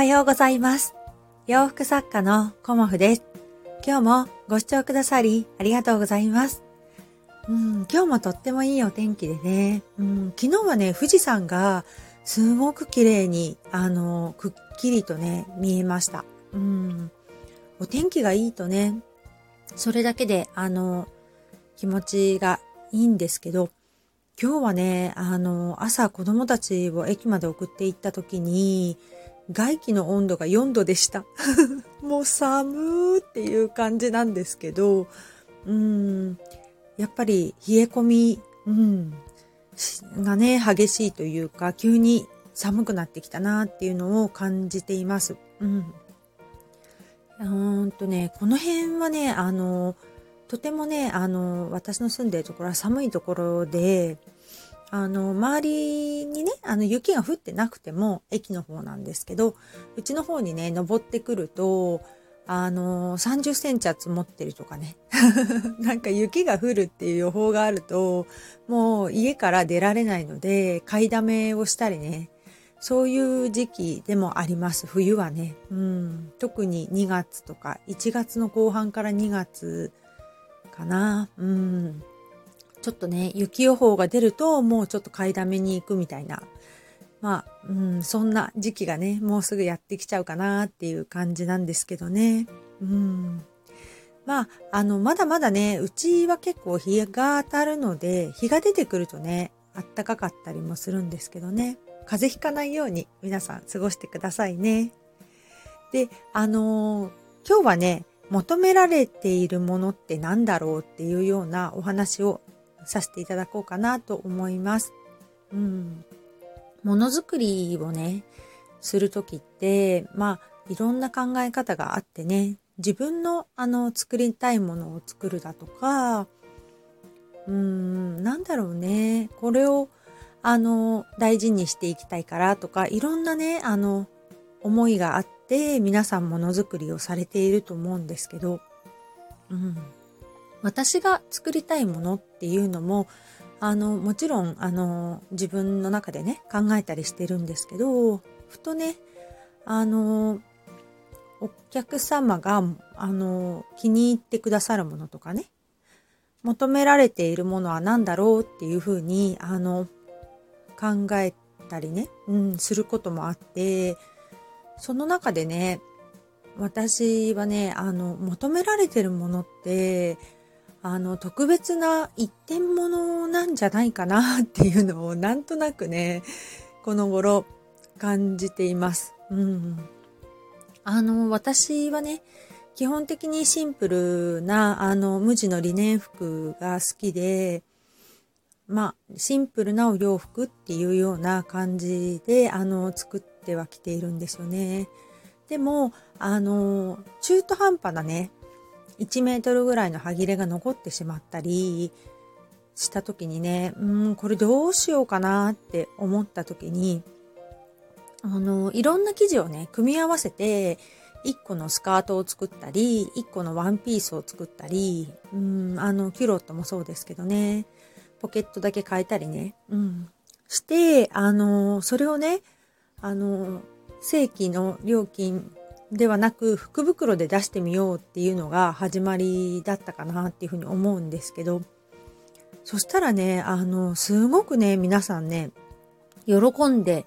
はようございます。洋服作家のコモフです。今日もご視聴くださりありがとうございます。うん、今日もとってもいいお天気でね、うん、昨日はね、富士山がすごく綺麗に、あの、くっきりとね、見えました。うん、お天気がいいとね、それだけで、あの、気持ちがいいんですけど、今日はね、あの、朝子供たちを駅まで送って行った時に、外気の温度が4度でした。もう寒ーっていう感じなんですけど、うん、やっぱり冷え込み、うん、がね、激しいというか、急に寒くなってきたなっていうのを感じています。うん。うんとね、この辺はね、あの、とてもね、あの、私の住んでるところは寒いところで、あの、周りにね、あの、雪が降ってなくても、駅の方なんですけど、うちの方にね、登ってくると、あの、30センチは積もってるとかね。なんか雪が降るっていう予報があると、もう家から出られないので、買いだめをしたりね、そういう時期でもあります。冬はね。うん。特に2月とか、1月の後半から2月かな。うん。ちょっとね、雪予報が出ると、もうちょっと買いだめに行くみたいな。まあ、うん、そんな時期がね、もうすぐやってきちゃうかなっていう感じなんですけどね。うん。まあ、あの、まだまだね、うちは結構日が当たるので、日が出てくるとね、あったかかったりもするんですけどね。風邪ひかないように皆さん過ごしてくださいね。で、あのー今日はね、求められているものって何だろうっていうようなお話をさせていただこうかなと思います。うん。ものづくりをね、するときって、まあ、いろんな考え方があってね、自分のあの、作りたいものを作るだとか、うーん、なんだろうね、これをあの、大事にしていきたいからとか、いろんなね、あの、思いがあって、皆さんものづくりをされていると思うんですけど、うん。私が作りたいものっていうのも、あの、もちろん、あの、自分の中でね、考えたりしてるんですけど、ふとね、あの、お客様が、あの、気に入ってくださるものとかね、求められているものは何だろうっていうふうに、あの、考えたりね、うん、することもあって、その中でね、私はね、あの、求められてるものって、あの、特別な一点物なんじゃないかなっていうのをなんとなくね、この頃感じています。うん。あの、私はね、基本的にシンプルな、あの、無地のリネン服が好きで、まあ、シンプルなお洋服っていうような感じで、あの、作ってはきているんですよね。でも、あの、中途半端なね、1メートルぐらいの歯切れが残ってしまったりした時にね、うん、これどうしようかなって思った時に、あの、いろんな生地をね、組み合わせて、1個のスカートを作ったり、1個のワンピースを作ったり、うん、あの、キュロットもそうですけどね、ポケットだけ変えたりね、うん、して、あの、それをね、あの、正規の料金ではなく、福袋で出してみようっていうのが始まりだったかなっていうふうに思うんですけど、そしたらね、あの、すごくね、皆さんね、喜んで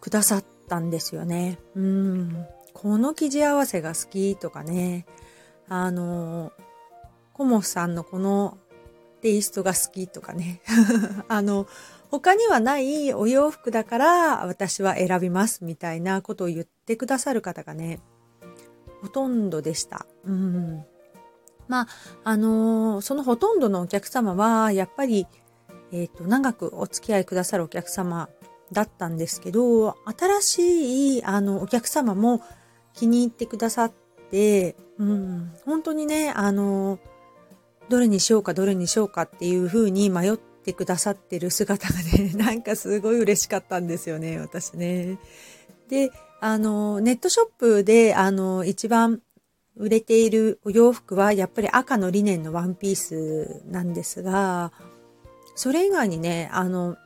くださったんですよね。うん。この生地合わせが好きとかね、あの、コモフさんのこのテイストが好きとかね。あの、他にはないお洋服だから私は選びますみたいなことを言っててくださる方がね、ほとんどでした。うん。まあ、あのそのほとんどのお客様は、やっぱり、えっ、と、長くお付き合いくださるお客様だったんですけど、新しい、あの、お客様も気に入ってくださって、うん、本当にね、あのどれにしようかどれにしようかっていう風に迷ってくださってる姿がね、なんかすごい嬉しかったんですよね、私ね。で、あの、ネットショップで、あの、一番売れているお洋服はやっぱり赤のリネンのワンピースなんですが、それ以外にね、あの、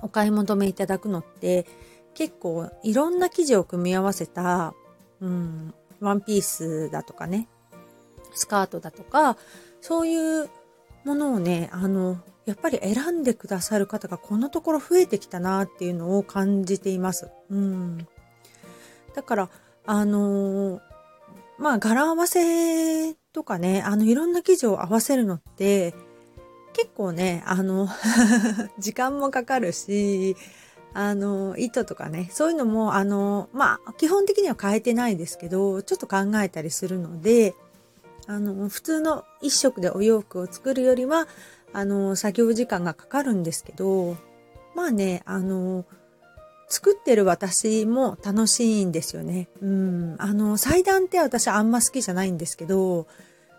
お買い求めいただくのって、結構いろんな生地を組み合わせた、うん、ワンピースだとかね、スカートだとか、そういうものをね、あの、やっぱり選んでくださる方がこのところ増えてきたなっていうのを感じています。うん。だから、あのー、まあ、柄合わせとかね、あの、いろんな生地を合わせるのって、結構ね、あの 時間もかかるし、あの、糸とかね、そういうのも、あの、まあ、基本的には変えてないですけど、ちょっと考えたりするので、あの、普通の一色でお洋服を作るよりは、あの、作業時間がかかるんですけど、まあね、あの、作ってる私も楽しいんですよね。うん。あの、裁断って私あんま好きじゃないんですけど、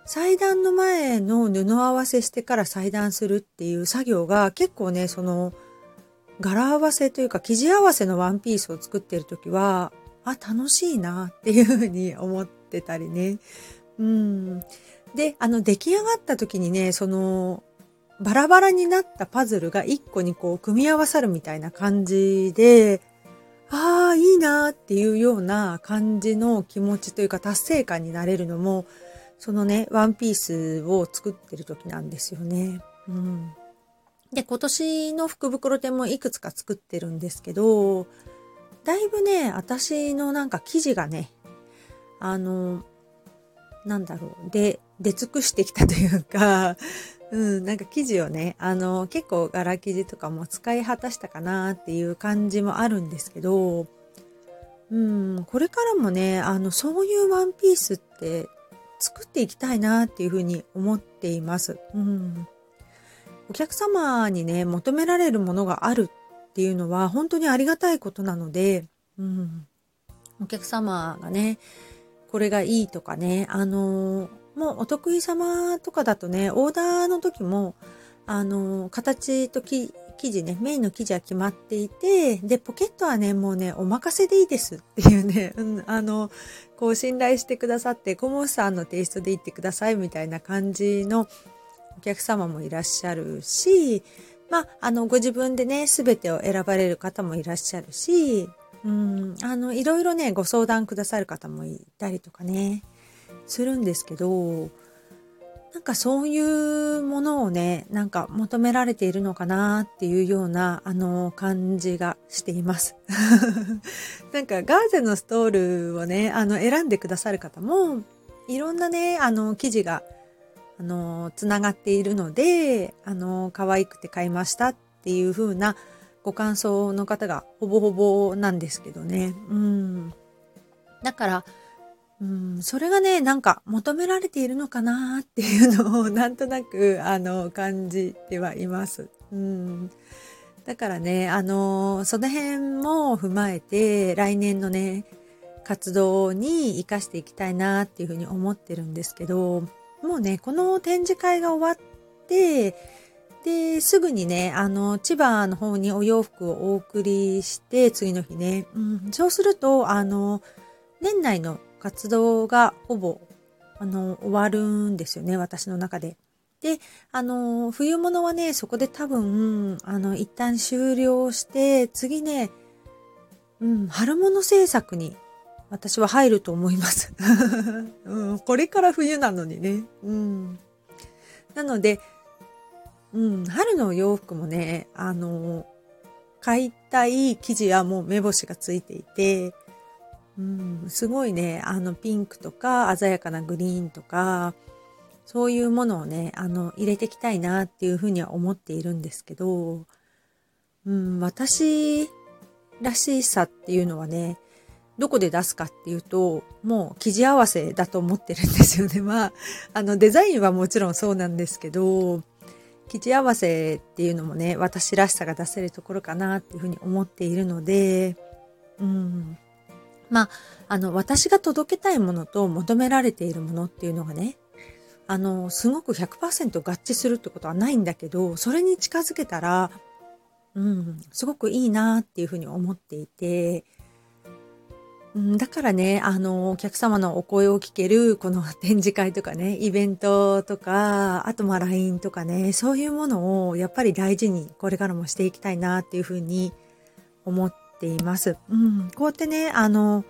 裁断の前の布合わせしてから裁断するっていう作業が結構ね、その、柄合わせというか生地合わせのワンピースを作ってる時は、あ、楽しいなっていうふうに思ってたりね。うん。で、あの、出来上がった時にね、その、バラバラになったパズルが一個にこう組み合わさるみたいな感じで、ああ、いいなーっていうような感じの気持ちというか達成感になれるのも、そのね、ワンピースを作ってる時なんですよね。うん。で、今年の福袋店もいくつか作ってるんですけど、だいぶね、私のなんか生地がね、あの、なんだろう、で、出尽くしてきたというか、うん、なんか生地をね、あの、結構柄生地とかも使い果たしたかなっていう感じもあるんですけど、うん、これからもね、あの、そういうワンピースって作っていきたいなっていうふうに思っています。うん。お客様にね、求められるものがあるっていうのは本当にありがたいことなので、うん。お客様がね、これがいいとかね、あのもうお得意様とかだとね、オーダーの時も、あの、形と生地ね、メインの生地は決まっていて、で、ポケットはね、もうね、お任せでいいですっていうね、うん、あの、こう信頼してくださって、コモさんのテイストで言ってくださいみたいな感じのお客様もいらっしゃるし、まあ、あの、ご自分でね、すべてを選ばれる方もいらっしゃるし、うん、あの、いろいろね、ご相談くださる方もいたりとかね。するんですけど、なんかそういうものをね、なんか求められているのかなっていうような、あの、感じがしています。なんかガーゼのストールをね、あの、選んでくださる方も、いろんなね、あの、生地が、あの、つながっているので、あの、可愛くて買いましたっていう風なご感想の方がほぼほぼなんですけどね。うん。だから、うん、それがね、なんか求められているのかなっていうのを なんとなく、あの、感じてはいます。うん。だからね、あの、その辺も踏まえて、来年のね、活動に活かしていきたいなっていうふうに思ってるんですけど、もうね、この展示会が終わって、で、すぐにね、あの、千葉の方にお洋服をお送りして、次の日ね、うん、そうすると、あの、年内の活動がほぼ、あの、終わるんですよね、私の中で。で、あの、冬物はね、そこで多分、あの、一旦終了して、次ね、うん、春物制作に私は入ると思います。うん、これから冬なのにね。うん。なので、うん、春の洋服もね、あの、買いたい生地はもう目星がついていて、うん、すごいね、あのピンクとか鮮やかなグリーンとか、そういうものをね、あの入れていきたいなっていうふうには思っているんですけど、うん、私らしさっていうのはね、どこで出すかっていうと、もう生地合わせだと思ってるんですよね。まあ、あのデザインはもちろんそうなんですけど、生地合わせっていうのもね、私らしさが出せるところかなっていうふうに思っているので、うん、まあ、あの、私が届けたいものと求められているものっていうのがね、あの、すごく100%合致するってことはないんだけど、それに近づけたら、うん、すごくいいなっていうふうに思っていて、うん、だからね、あの、お客様のお声を聞ける、この展示会とかね、イベントとか、あとまあ LINE とかね、そういうものをやっぱり大事にこれからもしていきたいなっていうふうに思ってています。うん、こうやってね、あの、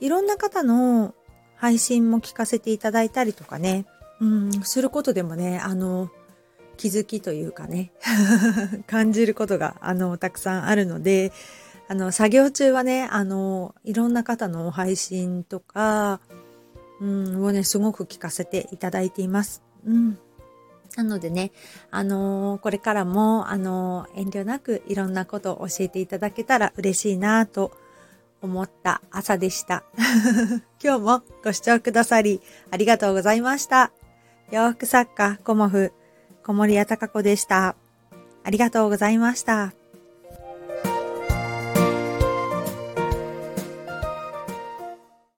いろんな方の配信も聞かせていただいたりとかね、うん、することでもね、あの、気づきというかね、感じることが、あの、たくさんあるので、あの、作業中はね、あの、いろんな方の配信とか、うん、をね、すごく聞かせていただいています。うん。なのでね、あのー、これからも、あのー、遠慮なくいろんなことを教えていただけたら嬉しいなと思った朝でした。今日もご視聴くださりありがとうございました。洋服作家、コモフ、小森屋隆子でした。ありがとうございました。